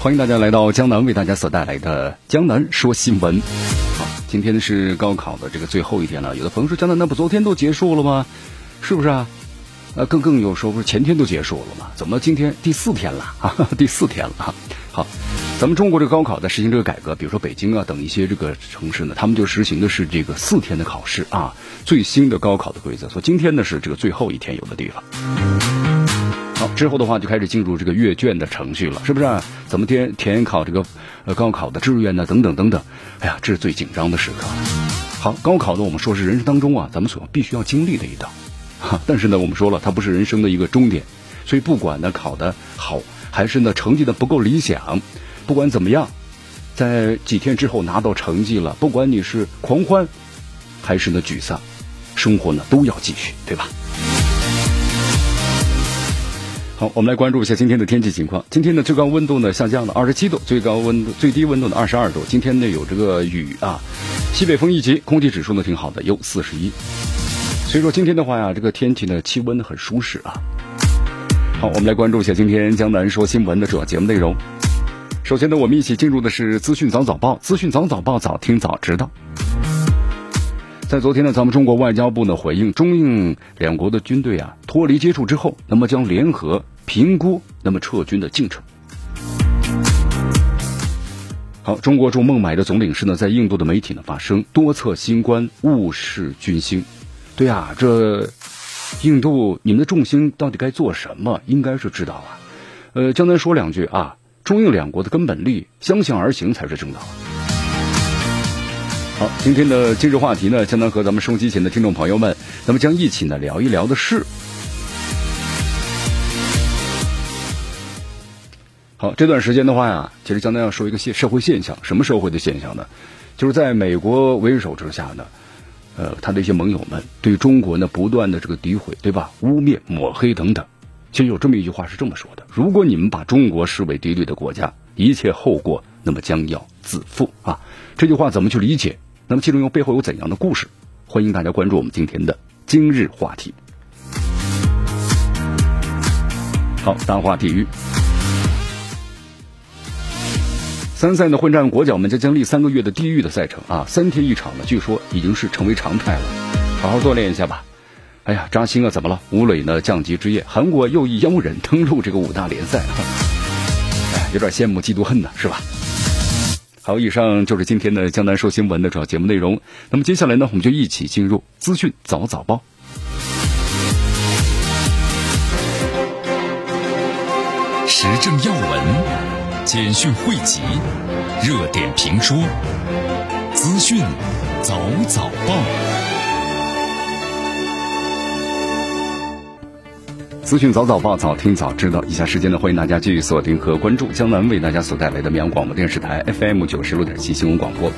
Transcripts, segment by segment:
欢迎大家来到江南为大家所带来的江南说新闻。好，今天是高考的这个最后一天了。有的朋友说江南，那不昨天都结束了吗？是不是啊？呃，更更有说不是前天都结束了吗？怎么今天第四天了啊？第四天了。好，咱们中国这个高考在实行这个改革，比如说北京啊等一些这个城市呢，他们就实行的是这个四天的考试啊，最新的高考的规则。说今天呢是这个最后一天，有的地方。之后的话就开始进入这个阅卷的程序了，是不是？怎么填填考这个呃高考的志愿呢？等等等等。哎呀，这是最紧张的时刻。好，高考呢，我们说是人生当中啊，咱们所必须要经历的一道。哈，但是呢，我们说了，它不是人生的一个终点。所以不管呢考的好，还是呢成绩的不够理想，不管怎么样，在几天之后拿到成绩了，不管你是狂欢，还是呢沮丧，生活呢都要继续，对吧？好，我们来关注一下今天的天气情况。今天的最高温度呢下降了二十七度，最高温度最低温度呢二十二度。今天呢有这个雨啊，西北风一级，空气指数呢挺好的，有四十一。所以说今天的话呀，这个天气呢气温很舒适啊。好，我们来关注一下今天江南说新闻的主要节目内容。首先呢，我们一起进入的是资讯早早报，资讯早早报，早听早知道。在昨天呢，咱们中国外交部呢回应中印两国的军队啊脱离接触之后，那么将联合评估那么撤军的进程。好，中国驻孟买的总领事呢在印度的媒体呢发声，多测新冠误视军心。对啊，这印度你们的重心到底该做什么？应该是知道啊。呃，江南说两句啊，中印两国的根本利相向而行才是正道。好，今天的今日话题呢，将能和咱们收音机前的听众朋友们，那么将一起呢聊一聊的是，好这段时间的话呀，其实将来要说一个现社会现象，什么社会的现象呢？就是在美国为首之下呢，呃，他的一些盟友们对中国呢不断的这个诋毁，对吧？污蔑、抹黑等等。其实有这么一句话是这么说的：如果你们把中国视为敌对的国家，一切后果那么将要自负啊！这句话怎么去理解？那么其中又背后有怎样的故事？欢迎大家关注我们今天的今日话题。好，大话体育，参赛的混战国脚们将经历三个月的地狱的赛程啊，三天一场呢，据说已经是成为常态了。好好锻炼一下吧。哎呀，扎心啊，怎么了？吴磊呢降级之夜，韩国又一妖人登陆这个五大联赛，哎，有点羡慕嫉妒恨呢，是吧？好，以上就是今天的江南说新闻的主要节目内容。那么接下来呢，我们就一起进入资讯早早报，时政要闻、简讯汇集、热点评说、资讯早早报。资讯早早报，早听早知道。以下时间呢，欢迎大家继续锁定和关注江南为大家所带来的绵阳广播电视台 FM 九十六点七新闻广播。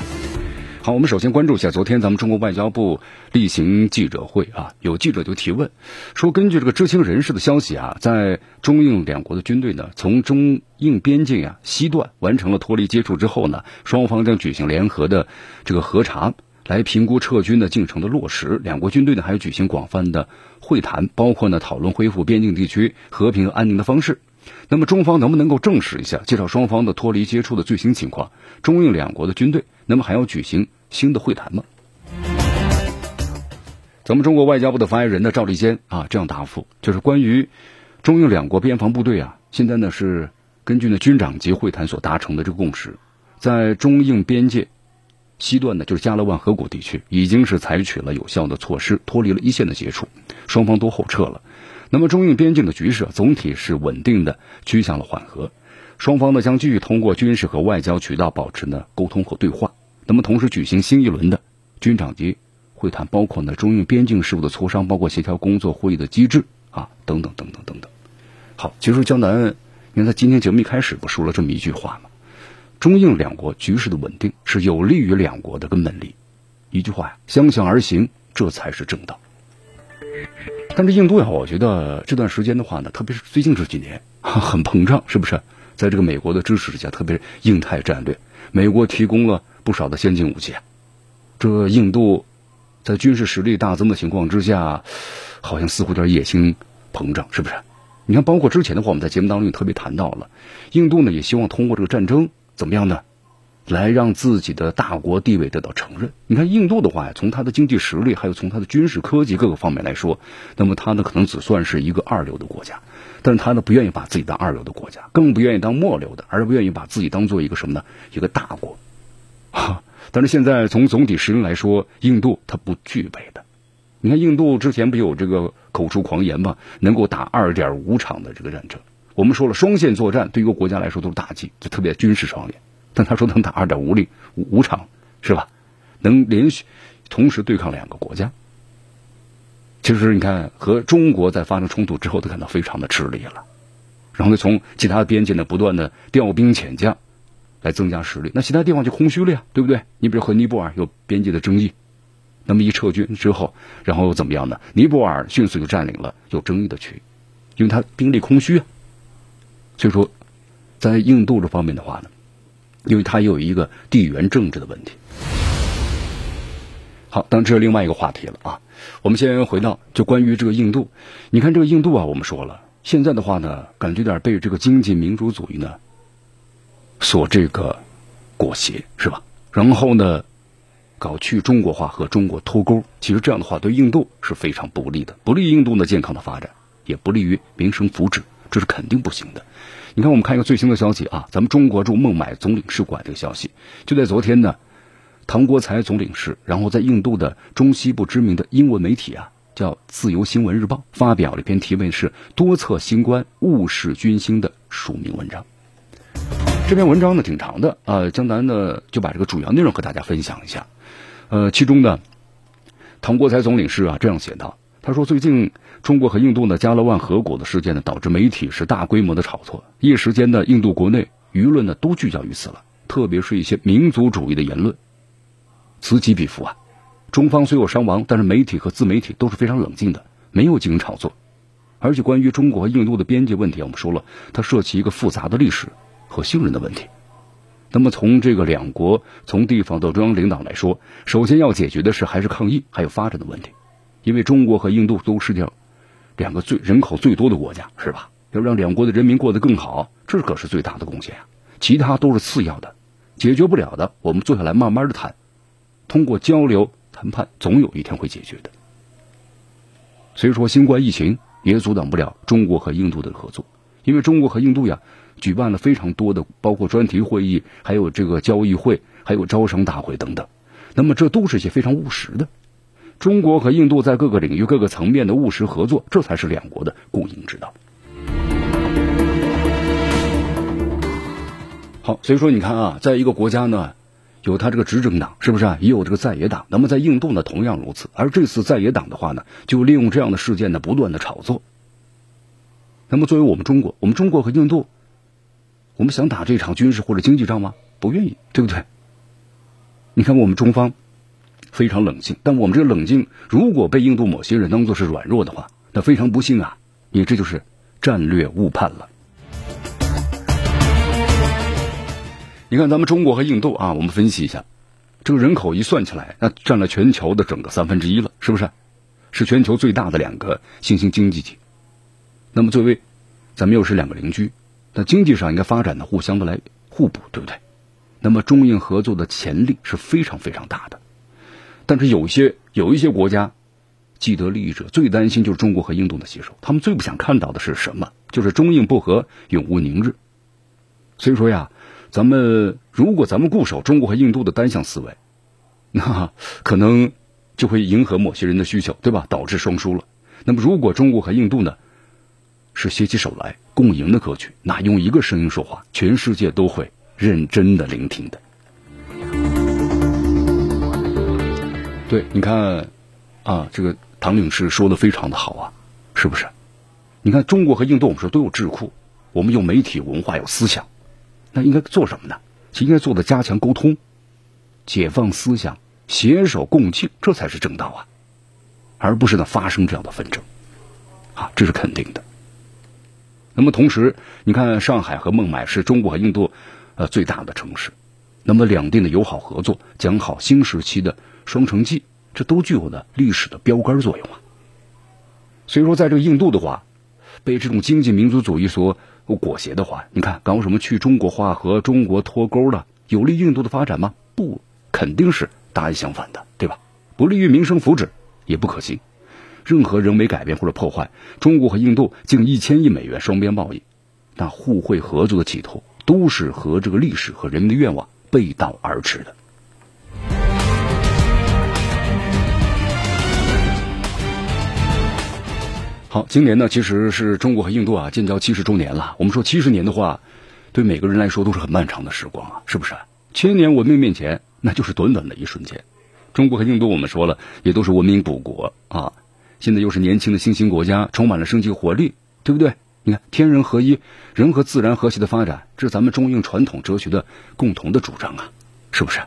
好，我们首先关注一下昨天咱们中国外交部例行记者会啊，有记者就提问说，根据这个知情人士的消息啊，在中印两国的军队呢，从中印边境啊西段完成了脱离接触之后呢，双方将举行联合的这个核查。来评估撤军的进程的落实，两国军队呢还要举行广泛的会谈，包括呢讨论恢复边境地区和平安宁的方式。那么中方能不能够证实一下，介绍双方的脱离接触的最新情况？中印两国的军队那么还要举行新的会谈吗？咱们中国外交部的发言人呢赵立坚啊这样答复，就是关于中印两国边防部队啊，现在呢是根据呢军长级会谈所达成的这个共识，在中印边界。西段呢，就是加勒万河谷地区，已经是采取了有效的措施，脱离了一线的接触，双方都后撤了。那么中印边境的局势总体是稳定的，趋向了缓和。双方呢将继续通过军事和外交渠道保持呢沟通和对话。那么同时举行新一轮的军长级会谈，包括呢中印边境事务的磋商，包括协调工作会议的机制啊，等等等等等等。好，其实江南，你看他今天节目一开始不说了这么一句话吗？中印两国局势的稳定是有利于两国的根本利益。一句话呀，相向而行，这才是正道。但是印度呀，我觉得这段时间的话呢，特别是最近这几年，很膨胀，是不是？在这个美国的支持之下，特别是印太战略，美国提供了不少的先进武器。这印度在军事实力大增的情况之下，好像似乎有点野心膨胀，是不是？你看，包括之前的话，我们在节目当中也特别谈到了，印度呢也希望通过这个战争怎么样呢？来让自己的大国地位得到承认。你看印度的话呀，从它的经济实力，还有从它的军事科技各个方面来说，那么它呢可能只算是一个二流的国家，但是它呢不愿意把自己当二流的国家，更不愿意当末流的，而不愿意把自己当做一个什么呢？一个大国。哈，但是现在从总体实力来说，印度它不具备的。你看印度之前不有这个口出狂言吗？能够打二点五场的这个战争。我们说了，双线作战对一个国家来说都是大忌，就特别军事方面。但他说能打二点五里五场是吧？能连续同时对抗两个国家。其实你看，和中国在发生冲突之后，都感到非常的吃力了。然后呢，从其他边界呢不断的调兵遣将，来增加实力。那其他地方就空虚了呀，对不对？你比如和尼泊尔有边界的争议，那么一撤军之后，然后又怎么样呢？尼泊尔迅速就占领了有争议的区域，因为他兵力空虚啊。所以说，在印度这方面的话呢。因为它也有一个地缘政治的问题。好，当然这是另外一个话题了啊。我们先回到就关于这个印度，你看这个印度啊，我们说了，现在的话呢，感觉有点被这个经济民主主义呢所这个裹挟，是吧？然后呢，搞去中国化和中国脱钩，其实这样的话对印度是非常不利的，不利印度的健康的发展，也不利于民生福祉，这是肯定不行的。你看，我们看一个最新的消息啊，咱们中国驻孟买总领事馆这个消息，就在昨天呢，唐国才总领事，然后在印度的中西部知名的英文媒体啊，叫《自由新闻日报》，发表了一篇题为是“多测新冠，误视军心”的署名文章。这篇文章呢挺长的啊，江南呢就把这个主要内容和大家分享一下。呃，其中呢，唐国才总领事啊这样写道，他说最近。中国和印度呢，加勒万河谷的事件呢，导致媒体是大规模的炒作，一时间呢，印度国内舆论呢都聚焦于此了，特别是一些民族主义的言论，此起彼伏啊。中方虽有伤亡，但是媒体和自媒体都是非常冷静的，没有进行炒作。而且关于中国和印度的边界问题，我们说了，它涉及一个复杂的历史和信任的问题。那么从这个两国从地方到中央领导来说，首先要解决的是还是抗疫还有发展的问题，因为中国和印度都是这样。两个最人口最多的国家是吧？要让两国的人民过得更好，这可是最大的贡献啊！其他都是次要的，解决不了的，我们坐下来慢慢的谈，通过交流谈判，总有一天会解决的。所以说，新冠疫情也阻挡不了中国和印度的合作，因为中国和印度呀，举办了非常多的，包括专题会议，还有这个交易会，还有招商大会等等，那么这都是一些非常务实的。中国和印度在各个领域、各个层面的务实合作，这才是两国的共赢之道。好，所以说你看啊，在一个国家呢，有他这个执政党，是不是啊？也有这个在野党。那么在印度呢，同样如此。而这次在野党的话呢，就利用这样的事件呢，不断的炒作。那么作为我们中国，我们中国和印度，我们想打这场军事或者经济仗吗？不愿意，对不对？你看我们中方。非常冷静，但我们这个冷静，如果被印度某些人当做是软弱的话，那非常不幸啊！你这就是战略误判了。你看，咱们中国和印度啊，我们分析一下，这个人口一算起来，那占了全球的整个三分之一了，是不是？是全球最大的两个新兴经济体。那么，作为咱们又是两个邻居，那经济上应该发展的互相的来互补，对不对？那么，中印合作的潜力是非常非常大的。但是有些有一些国家，既得利益者最担心就是中国和印度的携手，他们最不想看到的是什么？就是中印不和，永无宁日。所以说呀，咱们如果咱们固守中国和印度的单向思维，那可能就会迎合某些人的需求，对吧？导致双输了。那么如果中国和印度呢，是携起手来共赢的格局，那用一个声音说话，全世界都会认真的聆听的。对，你看，啊，这个唐领事说的非常的好啊，是不是？你看中国和印度，我们说都有智库，我们有媒体文化，有思想，那应该做什么呢？其应该做的加强沟通，解放思想，携手共进，这才是正道啊，而不是呢发生这样的纷争，啊，这是肯定的。那么同时，你看上海和孟买是中国和印度呃最大的城市，那么两地的友好合作，讲好新时期的双城记，这都具有的历史的标杆作用啊。所以说，在这个印度的话，被这种经济民族主义所裹挟的话，你看搞什么去中国化和中国脱钩了，有利印度的发展吗？不，肯定是大相相反的，对吧？不利于民生福祉，也不可行。任何人为改变或者破坏中国和印度近一千亿美元双边贸易，那互惠合作的企图都是和这个历史和人民的愿望背道而驰的。好，今年呢，其实是中国和印度啊建交七十周年了。我们说七十年的话，对每个人来说都是很漫长的时光啊，是不是？千年文明面前，那就是短短的一瞬间。中国和印度，我们说了，也都是文明古国啊。现在又是年轻的新兴国家，充满了生机活力，对不对？你看，天人合一，人和自然和谐的发展，这是咱们中印传统哲学的共同的主张啊，是不是？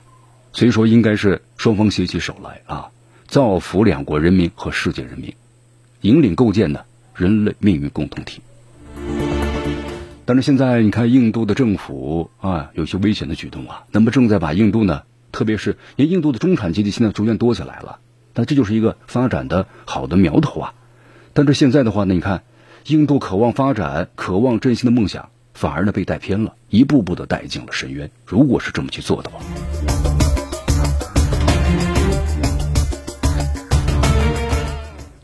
所以说，应该是双方携起手来啊，造福两国人民和世界人民，引领构建呢人类命运共同体。但是现在你看，印度的政府啊，有些危险的举动啊，那么正在把印度呢，特别是因为印度的中产阶级现在逐渐多起来了。但这就是一个发展的好的苗头啊！但是现在的话呢，你看，印度渴望发展、渴望振兴的梦想，反而呢被带偏了，一步步的带进了深渊。如果是这么去做的话，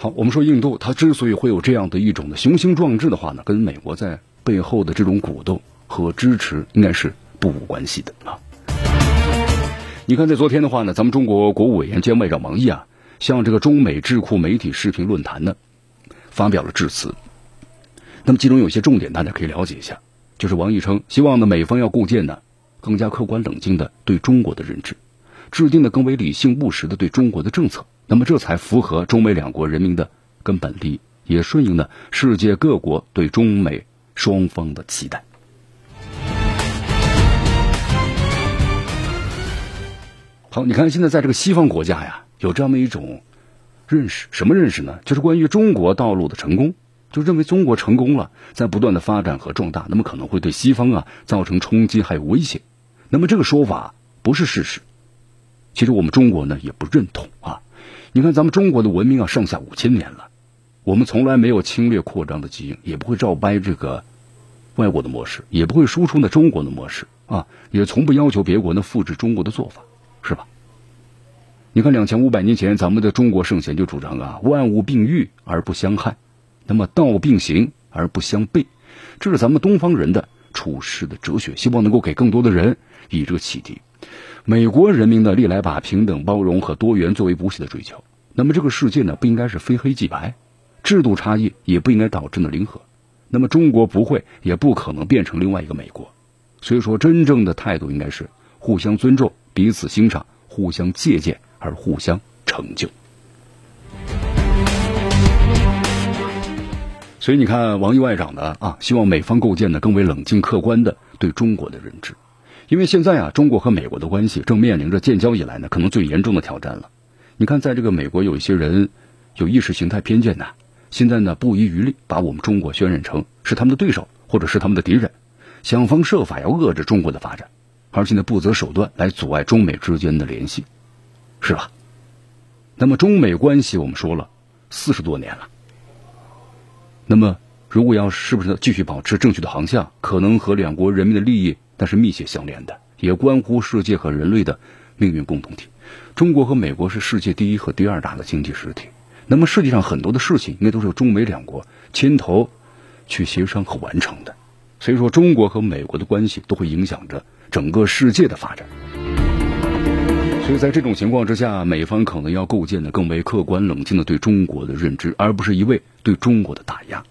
好，我们说印度它之所以会有这样的一种的雄心壮志的话呢，跟美国在背后的这种鼓动和支持应该是不无关系的啊。你看，在昨天的话呢，咱们中国国务委员兼外长王毅啊，向这个中美智库媒体视频论坛呢，发表了致辞。那么其中有些重点，大家可以了解一下。就是王毅称，希望呢美方要构建呢更加客观冷静的对中国的认知，制定的更为理性务实的对中国的政策。那么这才符合中美两国人民的根本利益，也顺应了世界各国对中美双方的期待。好，你看现在在这个西方国家呀，有这么一种认识，什么认识呢？就是关于中国道路的成功，就认为中国成功了，在不断的发展和壮大，那么可能会对西方啊造成冲击还有威胁。那么这个说法不是事实，其实我们中国呢也不认同啊。你看咱们中国的文明啊上下五千年了，我们从来没有侵略扩张的基因，也不会照搬这个外国的模式，也不会输出那中国的模式啊，也从不要求别国呢复制中国的做法。是吧？你看，两千五百年前，咱们的中国圣贤就主张啊，万物并育而不相害，那么道并行而不相悖，这是咱们东方人的处世的哲学，希望能够给更多的人以这个启迪。美国人民呢，历来把平等、包容和多元作为不懈的追求。那么这个世界呢，不应该是非黑即白，制度差异也不应该导致呢零和。那么中国不会，也不可能变成另外一个美国。所以说，真正的态度应该是互相尊重。彼此欣赏，互相借鉴，而互相成就。所以你看，王毅外长呢啊，希望美方构建的更为冷静客观的对中国的认知，因为现在啊，中国和美国的关系正面临着建交以来呢可能最严重的挑战了。你看，在这个美国有一些人有意识形态偏见呐，现在呢不遗余力把我们中国渲染成是他们的对手或者是他们的敌人，想方设法要遏制中国的发展。而且呢，不择手段来阻碍中美之间的联系，是吧？那么中美关系我们说了四十多年了，那么如果要是不是继续保持正确的航向，可能和两国人民的利益那是密切相连的，也关乎世界和人类的命运共同体。中国和美国是世界第一和第二大的经济实体，那么世界上很多的事情应该都是由中美两国牵头去协商和完成的。所以说，中国和美国的关系都会影响着。整个世界的发展，所以在这种情况之下，美方可能要构建的更为客观冷静的对中国的认知，而不是一味对中国的打压。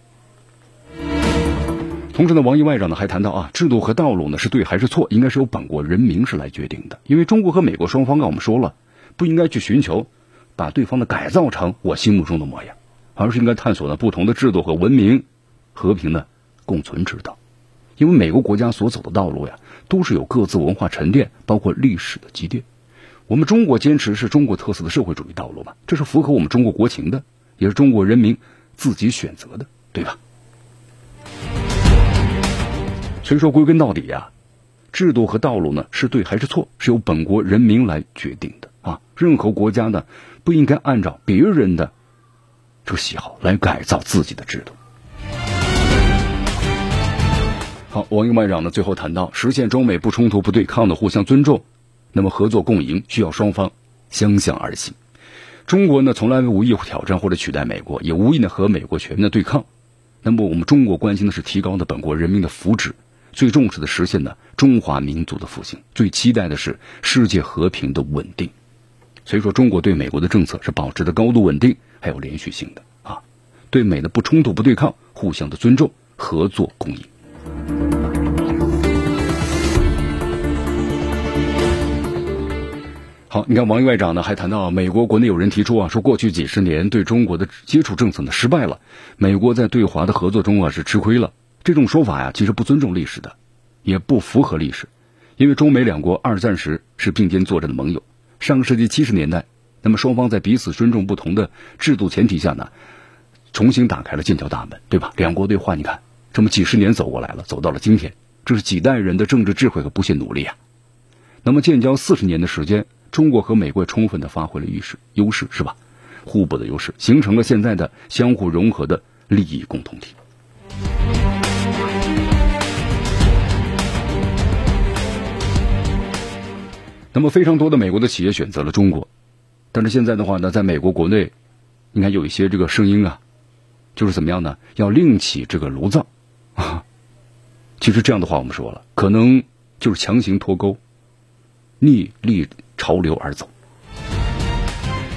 同时呢，王毅外长呢还谈到啊，制度和道路呢是对还是错，应该是由本国人民是来决定的。因为中国和美国双方啊，我们说了，不应该去寻求把对方的改造成我心目中的模样，而是应该探索呢不同的制度和文明和平的共存之道。因为每个国家所走的道路呀，都是有各自文化沉淀，包括历史的积淀。我们中国坚持是中国特色的社会主义道路嘛，这是符合我们中国国情的，也是中国人民自己选择的，对吧？所以说，归根到底呀，制度和道路呢是对还是错，是由本国人民来决定的啊。任何国家呢，不应该按照别人的这个喜好来改造自己的制度。好，王毅外长呢最后谈到，实现中美不冲突、不对抗的互相尊重，那么合作共赢需要双方相向而行。中国呢从来无意挑战或者取代美国，也无意呢和美国全面的对抗。那么我们中国关心的是提高的本国人民的福祉，最重视的实现呢中华民族的复兴，最期待的是世界和平的稳定。所以说，中国对美国的政策是保持的高度稳定，还有连续性的啊，对美的不冲突、不对抗，互相的尊重、合作共赢。好，你看王毅外长呢还谈到，美国国内有人提出啊，说过去几十年对中国的接触政策呢失败了，美国在对华的合作中啊是吃亏了。这种说法呀，其实不尊重历史的，也不符合历史，因为中美两国二战时是并肩作战的盟友，上个世纪七十年代，那么双方在彼此尊重不同的制度前提下呢，重新打开了建交大门，对吧？两国对话，你看。这么几十年走过来了，走到了今天，这是几代人的政治智慧和不懈努力啊。那么建交四十年的时间，中国和美国充分的发挥了优势，优势是吧？互补的优势，形成了现在的相互融合的利益共同体。那么非常多的美国的企业选择了中国，但是现在的话呢，在美国国内，你看有一些这个声音啊，就是怎么样呢？要另起这个炉灶。啊，其实这样的话，我们说了，可能就是强行脱钩，逆历潮流而走。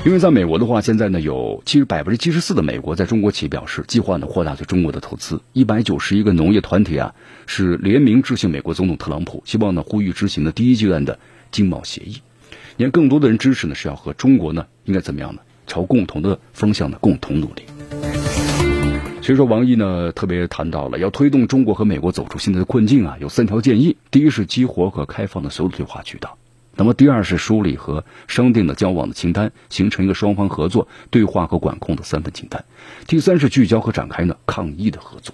因为在美国的话，现在呢有其实百分之七十四的美国在中国企业表示计划呢扩大对中国的投资。一百九十一个农业团体啊是联名致信美国总统特朗普，希望呢呼吁执行的第一阶段的经贸协议。你看，更多的人支持呢是要和中国呢应该怎么样呢？朝共同的方向呢共同努力。所以说，王毅呢特别谈到了要推动中国和美国走出现在的困境啊，有三条建议：第一是激活和开放的所有的对话渠道；那么第二是梳理和商定的交往的清单，形成一个双方合作、对话和管控的三份清单；第三是聚焦和展开呢抗疫的合作。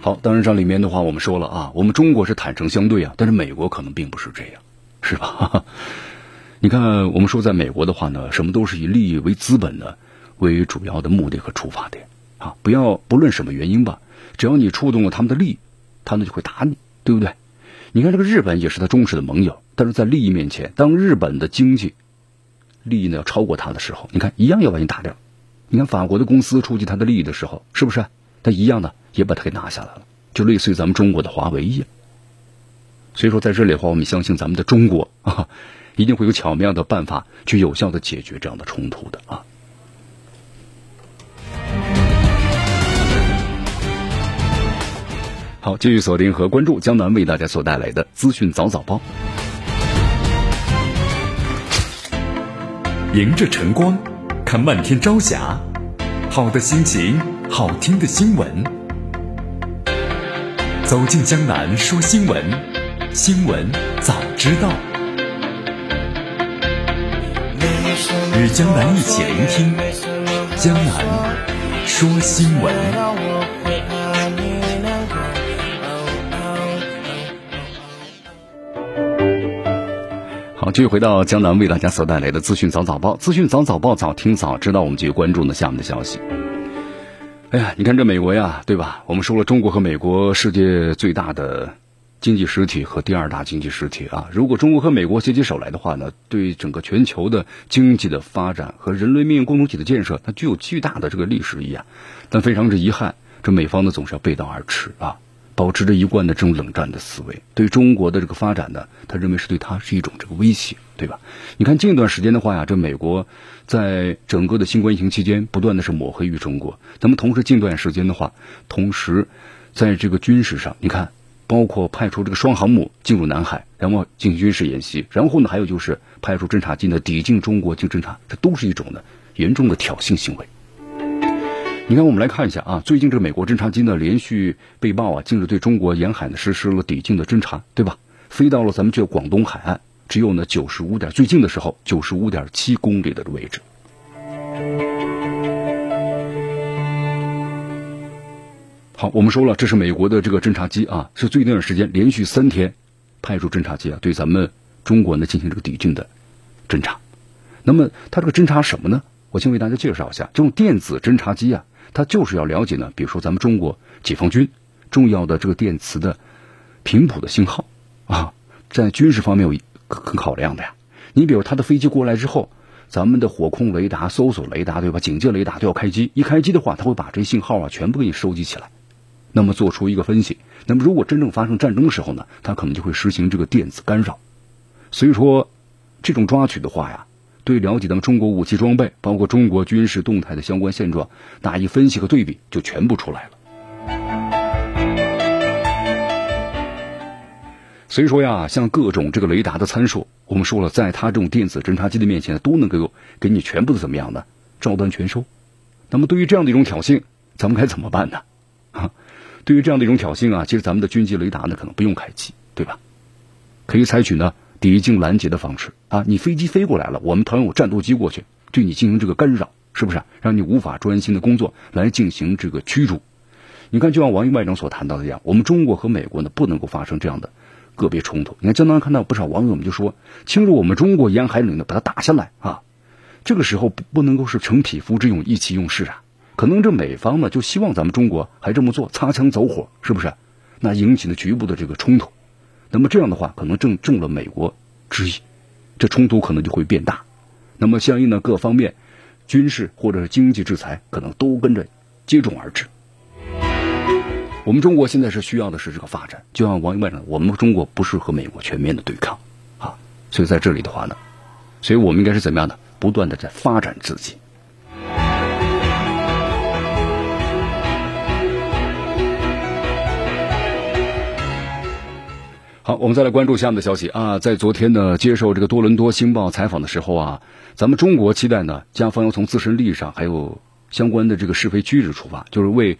好，当然这里面的话，我们说了啊，我们中国是坦诚相对啊，但是美国可能并不是这样，是吧？你看，我们说在美国的话呢，什么都是以利益为资本的，为主要的目的和出发点啊！不要不论什么原因吧，只要你触动了他们的利益，他们就会打你，对不对？你看这个日本也是他忠实的盟友，但是在利益面前，当日本的经济利益呢要超过他的时候，你看一样要把你打掉。你看法国的公司触及他的利益的时候，是不是？他一样的也把他给拿下来了，就类似于咱们中国的华为一样。所以说，在这里的话，我们相信咱们的中国啊。一定会有巧妙的办法去有效的解决这样的冲突的啊！好，继续锁定和关注江南为大家所带来的资讯早早报。迎着晨光，看漫天朝霞，好的心情，好听的新闻，走进江南说新闻，新闻早知道。与江南一起聆听江南说新闻。好，继续回到江南为大家所带来的资讯早早报，资讯早早报，早听早知道。我们继续关注呢下面的消息。哎呀，你看这美国呀，对吧？我们说了，中国和美国世界最大的。经济实体和第二大经济实体啊，如果中国和美国携起手来的话呢，对整个全球的经济的发展和人类命运共同体的建设，它具有巨大的这个历史意义啊。但非常之遗憾，这美方呢总是要背道而驰啊，保持着一贯的这种冷战的思维，对中国的这个发展呢，他认为是对他是一种这个威胁，对吧？你看近一段时间的话呀，这美国在整个的新冠疫情期间，不断的是抹黑于中国。那么同时近段时间的话，同时在这个军事上，你看。包括派出这个双航母进入南海，然后进行军事演习，然后呢，还有就是派出侦察机呢抵近中国进侦察，这都是一种呢严重的挑衅行为。你看，我们来看一下啊，最近这个美国侦察机呢连续被曝啊，近日对中国沿海呢实施了抵近的侦察，对吧？飞到了咱们这个广东海岸，只有呢九十五点最近的时候九十五点七公里的位置。好，我们说了，这是美国的这个侦察机啊，是最近一段时间连续三天派出侦察机啊，对咱们中国呢进行这个抵近的侦察。那么它这个侦察什么呢？我先为大家介绍一下，这种电子侦察机啊，他就是要了解呢，比如说咱们中国解放军重要的这个电磁的频谱的信号啊，在军事方面有很考量的呀。你比如他的飞机过来之后，咱们的火控雷达、搜索雷达对吧？警戒雷达都要开机，一开机的话，他会把这信号啊全部给你收集起来，那么做出一个分析。那么如果真正发生战争的时候呢，他可能就会实行这个电子干扰。所以说，这种抓取的话呀。对了解咱们中国武器装备，包括中国军事动态的相关现状，打一分析和对比，就全部出来了。所以说呀，像各种这个雷达的参数，我们说了，在它这种电子侦察机的面前，都能够给你全部的怎么样呢？照单全收。那么对于这样的一种挑衅，咱们该怎么办呢？啊，对于这样的一种挑衅啊，其实咱们的军机雷达呢，可能不用开机，对吧？可以采取呢。抵近拦截的方式啊，你飞机飞过来了，我们同样有战斗机过去对你进行这个干扰，是不是让你无法专心的工作来进行这个驱逐？你看，就像王毅外长所谈到的一样，我们中国和美国呢不能够发生这样的个别冲突。你看，江南看到不少网友们就说，侵入我们中国沿海领域把它打下来啊，这个时候不不能够是逞匹夫之勇、意气用事啊，可能这美方呢就希望咱们中国还这么做，擦枪走火，是不是？那引起了局部的这个冲突。那么这样的话，可能正中了美国之意，这冲突可能就会变大。那么相应的各方面军事或者是经济制裁，可能都跟着接踵而至。我们中国现在是需要的是这个发展，就像王毅外长，我们中国不是和美国全面的对抗啊。所以在这里的话呢，所以我们应该是怎么样的？不断的在发展自己。好，我们再来关注下面的消息啊。在昨天呢，接受这个多伦多星报采访的时候啊，咱们中国期待呢，加方要从自身利益上还有相关的这个是非曲直出发，就是为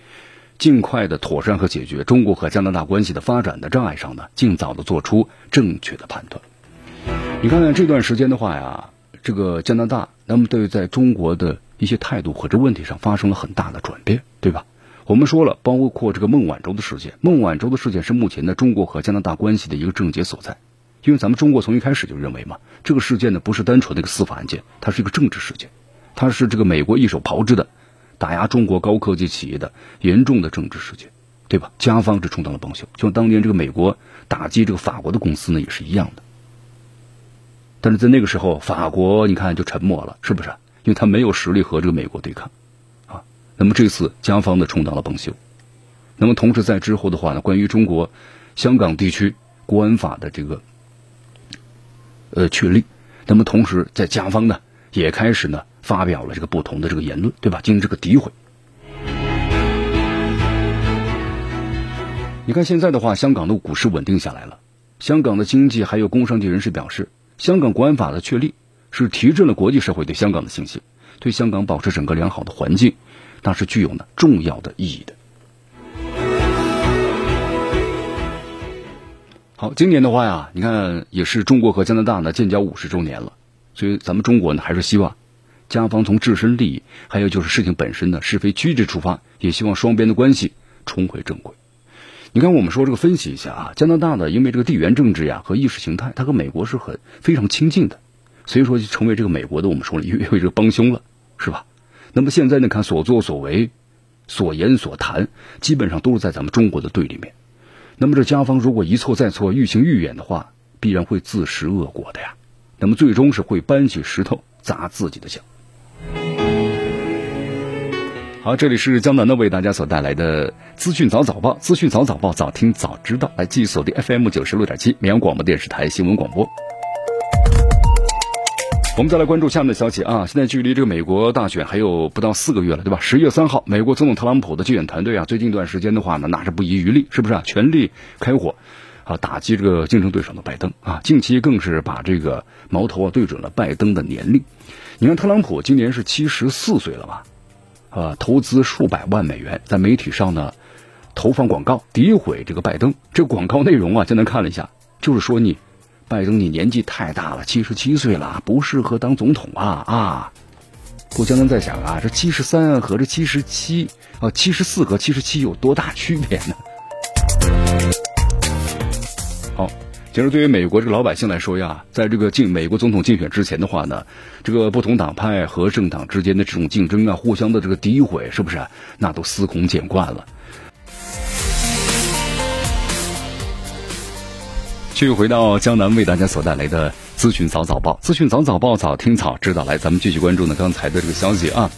尽快的妥善和解决中国和加拿大关系的发展的障碍上呢，尽早的做出正确的判断。你看看这段时间的话呀，这个加拿大那么对在中国的一些态度和这问题上发生了很大的转变，对吧？我们说了，包括这个孟晚舟的事件，孟晚舟的事件是目前的中国和加拿大关系的一个症结所在，因为咱们中国从一开始就认为嘛，这个事件呢不是单纯的一个司法案件，它是一个政治事件，它是这个美国一手炮制的打压中国高科技企业的严重的政治事件，对吧？加方是充当了帮凶，就像当年这个美国打击这个法国的公司呢也是一样的，但是在那个时候，法国你看就沉默了，是不是？因为他没有实力和这个美国对抗。那么这次加方呢充当了帮凶，那么同时在之后的话呢，关于中国香港地区国安法的这个呃确立，那么同时在加方呢也开始呢发表了这个不同的这个言论，对吧？进行这个诋毁。你看现在的话，香港的股市稳定下来了，香港的经济还有工商界人士表示，香港国安法的确立是提振了国际社会对香港的信心，对香港保持整个良好的环境。那是具有呢重要的意义的。好，今年的话呀，你看也是中国和加拿大呢建交五十周年了，所以咱们中国呢还是希望，加方从自身利益，还有就是事情本身的是非曲直出发，也希望双边的关系重回正轨。你看，我们说这个分析一下啊，加拿大呢，因为这个地缘政治呀和意识形态，它和美国是很非常亲近的，所以说就成为这个美国的我们说了，因为这个帮凶了，是吧？那么现在呢，看所作所为、所言所谈，基本上都是在咱们中国的对立面。那么这加方如果一错再错、愈行愈远的话，必然会自食恶果的呀。那么最终是会搬起石头砸自己的脚。好，这里是江南的为大家所带来的资讯早早报，资讯早早报，早听早知道。来继续锁定 FM 九十六点七绵阳广播电视台新闻广播。我们再来关注下面的消息啊！现在距离这个美国大选还有不到四个月了，对吧？十月三号，美国总统特朗普的竞选团队啊，最近一段时间的话呢，那是不遗余力，是不是啊？全力开火，啊，打击这个竞争对手的拜登啊。近期更是把这个矛头啊对准了拜登的年龄。你看，特朗普今年是七十四岁了吧？啊，投资数百万美元在媒体上呢投放广告，诋毁这个拜登。这广告内容啊，简单看了一下，就是说你拜登你年纪太大了，七十七岁了，不适合当总统啊啊！不，江南在想啊，这七十三和这七十七啊，七十四和七十七有多大区别呢？好，其实对于美国这个老百姓来说呀，在这个竞美国总统竞选之前的话呢，这个不同党派和政党之间的这种竞争啊，互相的这个诋毁，是不是那都司空见惯了？继续回到江南为大家所带来的资讯早早报，资讯早早报早听早知道。来，咱们继续关注呢刚才的这个消息啊。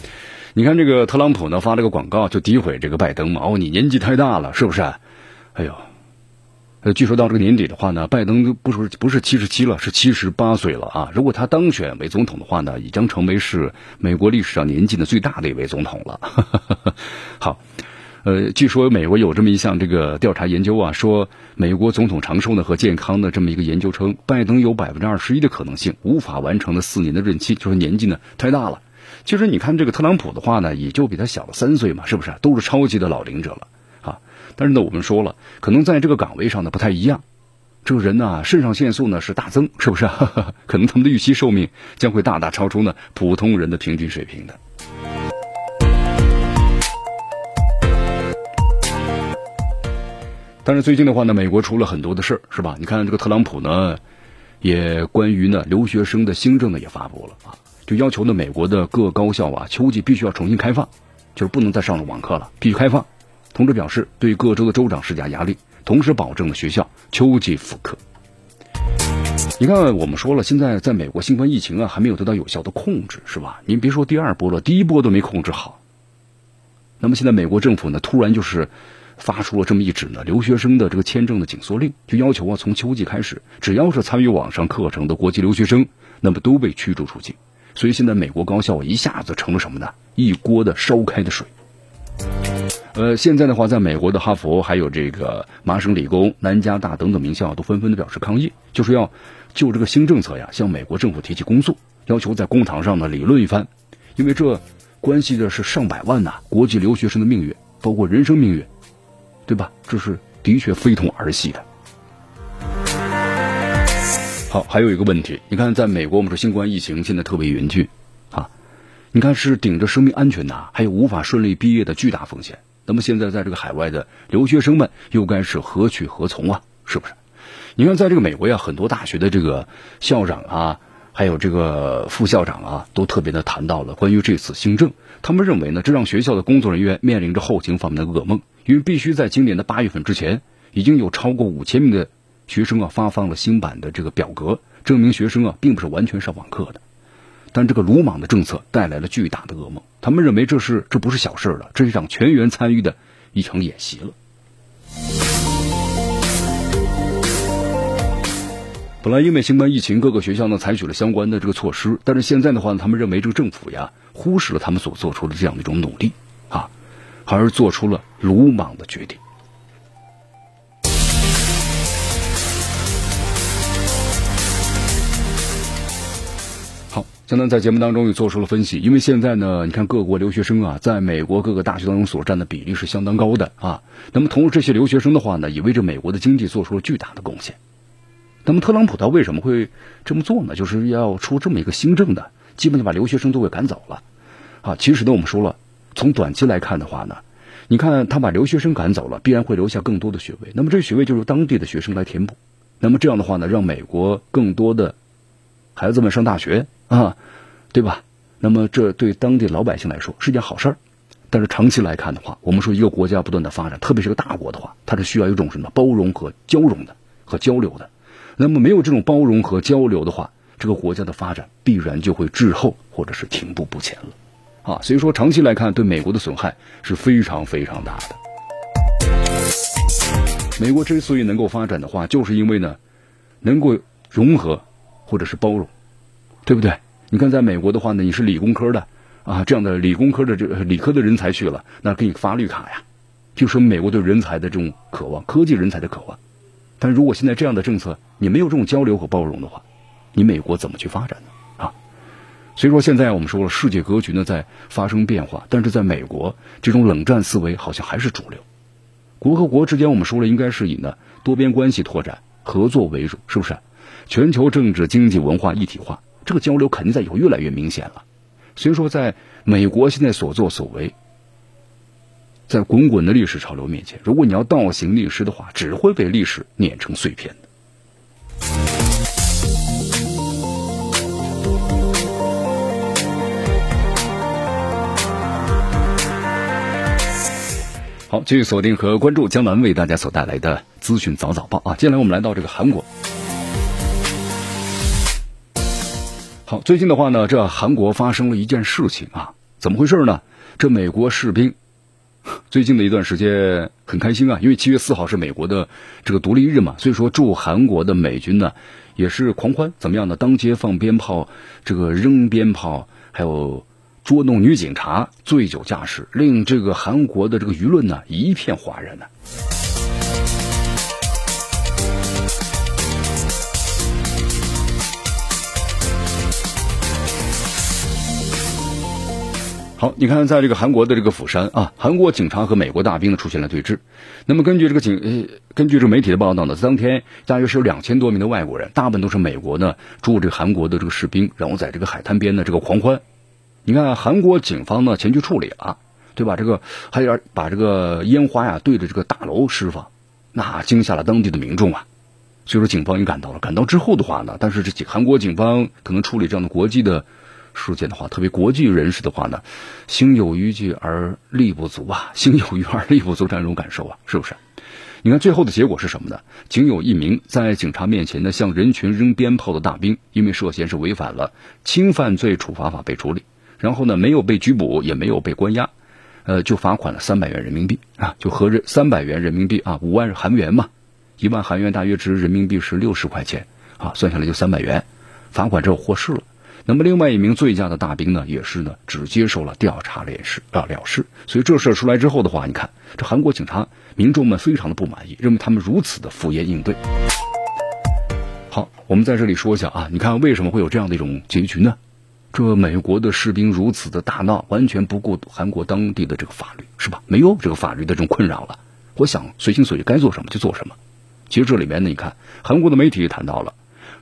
你看这个特朗普呢发了个广告，就诋毁这个拜登嘛。哦，你年纪太大了，是不是？哎呦。据说到这个年底的话呢，拜登不是不是七十七了，是七十八岁了啊！如果他当选为总统的话呢，已将成为是美国历史上年纪的最大的一位总统了。好，呃，据说美国有这么一项这个调查研究啊，说美国总统长寿呢和健康的这么一个研究称，拜登有百分之二十一的可能性无法完成的四年的任期，就是年纪呢太大了。其实你看这个特朗普的话呢，也就比他小了三岁嘛，是不是？都是超级的老龄者了啊。但是呢，我们说了，可能在这个岗位上呢不太一样，这个人呢肾上腺素呢是大增，是不是？可能他们的预期寿命将会大大超出呢普通人的平均水平的。但是最近的话呢，美国出了很多的事儿，是吧？你看这个特朗普呢，也关于呢留学生的新政呢也发布了啊，就要求呢美国的各高校啊秋季必须要重新开放，就是不能再上了网课了，必须开放。同时表示，对各州的州长施加压力，同时保证了学校秋季复课。你看，我们说了，现在在美国新冠疫情啊还没有得到有效的控制，是吧？您别说第二波了，第一波都没控制好。那么现在美国政府呢，突然就是发出了这么一纸呢留学生的这个签证的紧缩令，就要求啊从秋季开始，只要是参与网上课程的国际留学生，那么都被驱逐出境。所以现在美国高校一下子成了什么呢？一锅的烧开的水。呃，现在的话，在美国的哈佛、还有这个麻省理工、南加大等等名校都纷纷的表示抗议，就是要就这个新政策呀，向美国政府提起公诉，要求在公堂上呢理论一番，因为这关系的是上百万呐国际留学生的命运，包括人生命运，对吧？这是的确非同儿戏的。好，还有一个问题，你看，在美国，我们说新冠疫情现在特别严峻啊，你看是顶着生命安全呐，还有无法顺利毕业的巨大风险。那么现在在这个海外的留学生们又该是何去何从啊？是不是？你看，在这个美国呀，很多大学的这个校长啊，还有这个副校长啊，都特别的谈到了关于这次新政。他们认为呢，这让学校的工作人员面临着后勤方面的噩梦，因为必须在今年的八月份之前，已经有超过五千名的学生啊发放了新版的这个表格，证明学生啊并不是完全上网课的。但这个鲁莽的政策带来了巨大的噩梦，他们认为这是这不是小事了，这是一场全员参与的一场演习了。本来因为新冠疫情，各个学校呢采取了相关的这个措施，但是现在的话呢，他们认为这个政府呀忽视了他们所做出的这样的一种努力啊，而做出了鲁莽的决定。好江南在节目当中也做出了分析，因为现在呢，你看各国留学生啊，在美国各个大学当中所占的比例是相当高的啊。那么，同时这些留学生的话呢，也为这美国的经济做出了巨大的贡献。那么，特朗普他为什么会这么做呢？就是要出这么一个新政的，基本就把留学生都给赶走了啊。其实呢，我们说了，从短期来看的话呢，你看他把留学生赶走了，必然会留下更多的学位。那么这学位就由当地的学生来填补。那么这样的话呢，让美国更多的孩子们上大学。啊，对吧？那么这对当地老百姓来说是件好事儿，但是长期来看的话，我们说一个国家不断的发展，特别是个大国的话，它是需要一种什么包容和交融的和交流的。那么没有这种包容和交流的话，这个国家的发展必然就会滞后或者是停步不前了。啊，所以说长期来看，对美国的损害是非常非常大的。美国之所以能够发展的话，就是因为呢，能够融合或者是包容。对不对？你看，在美国的话呢，你是理工科的啊，这样的理工科的这理科的人才去了，那给你发绿卡呀，就说明美国对人才的这种渴望，科技人才的渴望。但如果现在这样的政策，你没有这种交流和包容的话，你美国怎么去发展呢？所以说现在我们说了，世界格局呢在发生变化，但是在美国，这种冷战思维好像还是主流。国和国之间，我们说了，应该是以呢多边关系拓展、合作为主，是不是？全球政治、经济、文化一体化，这个交流肯定在以后越来越明显了。所以说，在美国现在所作所为。在滚滚的历史潮流面前，如果你要倒行逆施的话，只会被历史碾成碎片的。好，继续锁定和关注江南为大家所带来的资讯早早报啊！接下来我们来到这个韩国。好，最近的话呢，这韩国发生了一件事情啊，怎么回事呢？这美国士兵。最近的一段时间很开心啊，因为七月四号是美国的这个独立日嘛，所以说驻韩国的美军呢也是狂欢，怎么样呢？当街放鞭炮，这个扔鞭炮，还有捉弄女警察、醉酒驾驶，令这个韩国的这个舆论呢一片哗然呢。好，你看，在这个韩国的这个釜山啊，韩国警察和美国大兵呢出现了对峙。那么根据这个警呃，根据这个媒体的报道呢，当天大约是有两千多名的外国人，大部分都是美国呢驻这个韩国的这个士兵，然后在这个海滩边呢这个狂欢。你看，韩国警方呢前去处理了，对吧？这个还有把这个烟花呀对着这个大楼释放，那惊吓了当地的民众啊。所以说，警方也赶到了。赶到之后的话呢，但是这韩国警方可能处理这样的国际的。事件的话，特别国际人士的话呢，心有余悸而力不足啊，心有余而力不足这样一种感受啊，是不是？你看最后的结果是什么呢？仅有一名在警察面前呢向人群扔鞭炮的大兵，因为涉嫌是违反了轻犯罪处罚法被处理，然后呢没有被拘捕，也没有被关押，呃，就罚款了三百元人民币啊，就合着三百元人民币啊，五万韩元嘛，一万韩元大约值人民币是六十块钱啊，算下来就三百元，罚款之后获释了。那么，另外一名醉驾的大兵呢，也是呢，只接受了调查了事啊了事。所以这事出来之后的话，你看这韩国警察民众们非常的不满意，认为他们如此的敷衍应对。好，我们在这里说一下啊，你看为什么会有这样的一种结局呢？这美国的士兵如此的大闹，完全不顾韩国当地的这个法律，是吧？没有这个法律的这种困扰了，我想随心所欲，该做什么就做什么。其实这里面呢，你看韩国的媒体也谈到了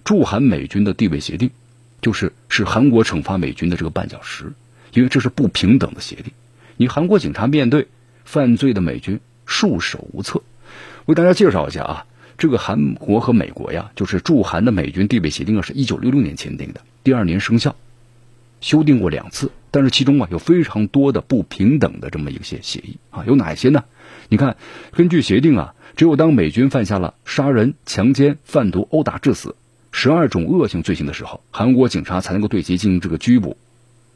驻韩美军的地位协定。就是是韩国惩罚美军的这个绊脚石，因为这是不平等的协定。你韩国警察面对犯罪的美军束手无策。为大家介绍一下啊，这个韩国和美国呀，就是驻韩的美军地位协定啊，是一九六六年签订的，第二年生效，修订过两次，但是其中啊有非常多的不平等的这么一些协议啊，有哪些呢？你看，根据协定啊，只有当美军犯下了杀人、强奸、贩毒、殴打致死。十二种恶性罪行的时候，韩国警察才能够对其进行这个拘捕，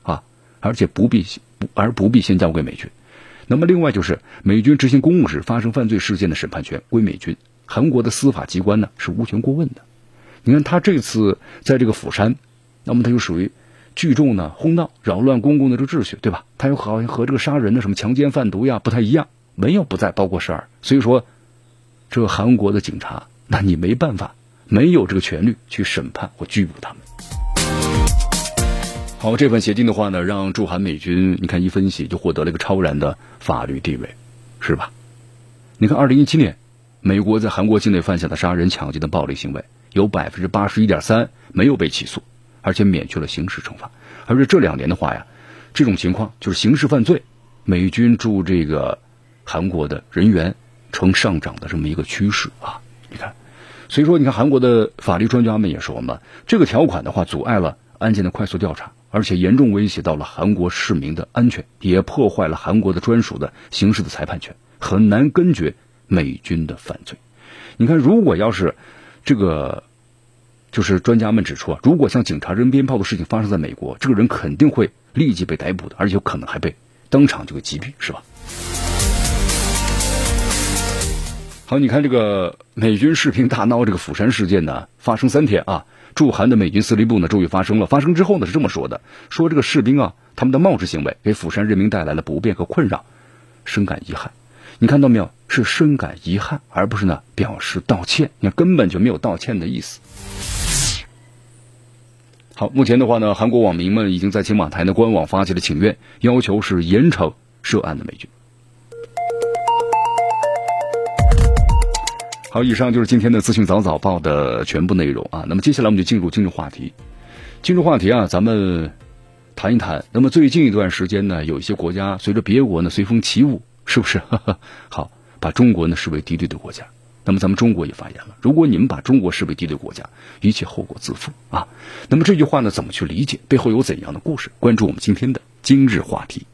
啊，而且不必而不必先交给美军。那么另外就是美军执行公务时发生犯罪事件的审判权归美军，韩国的司法机关呢是无权过问的。你看他这次在这个釜山，那么他就属于聚众呢哄闹扰乱公共的这个秩序，对吧？他又好像和这个杀人的什么强奸贩毒呀不太一样，没有不在包括事儿。所以说，这韩国的警察，那你没办法。没有这个权利去审判或拘捕他们。好，这份协定的话呢，让驻韩美军，你看一分析就获得了一个超然的法律地位，是吧？你看，二零一七年，美国在韩国境内犯下的杀人、抢劫的暴力行为，有百分之八十一点三没有被起诉，而且免去了刑事惩罚。而且这两年的话呀，这种情况就是刑事犯罪，美军驻这个韩国的人员呈上涨的这么一个趋势啊，你看。所以说，你看韩国的法律专家们也说嘛，这个条款的话阻碍了案件的快速调查，而且严重威胁到了韩国市民的安全，也破坏了韩国的专属的刑事的裁判权，很难根绝美军的犯罪。你看，如果要是这个，就是专家们指出啊，如果像警察扔鞭炮的事情发生在美国，这个人肯定会立即被逮捕的，而且有可能还被当场就给击毙，是吧？好，你看这个美军士兵大闹这个釜山事件呢，发生三天啊，驻韩的美军司令部呢终于发生了。发生之后呢是这么说的：说这个士兵啊，他们的冒失行为给釜山人民带来了不便和困扰，深感遗憾。你看到没有？是深感遗憾，而不是呢表示道歉。你看根本就没有道歉的意思。好，目前的话呢，韩国网民们已经在青瓦台的官网发起了请愿，要求是严惩涉案的美军。好，以上就是今天的资讯早早报的全部内容啊。那么接下来我们就进入今日话题。今日话题啊，咱们谈一谈。那么最近一段时间呢，有一些国家随着别国呢随风起舞，是不是？好，把中国呢视为敌对的国家。那么咱们中国也发言了，如果你们把中国视为敌对国家，一切后果自负啊。那么这句话呢，怎么去理解？背后有怎样的故事？关注我们今天的今日话题。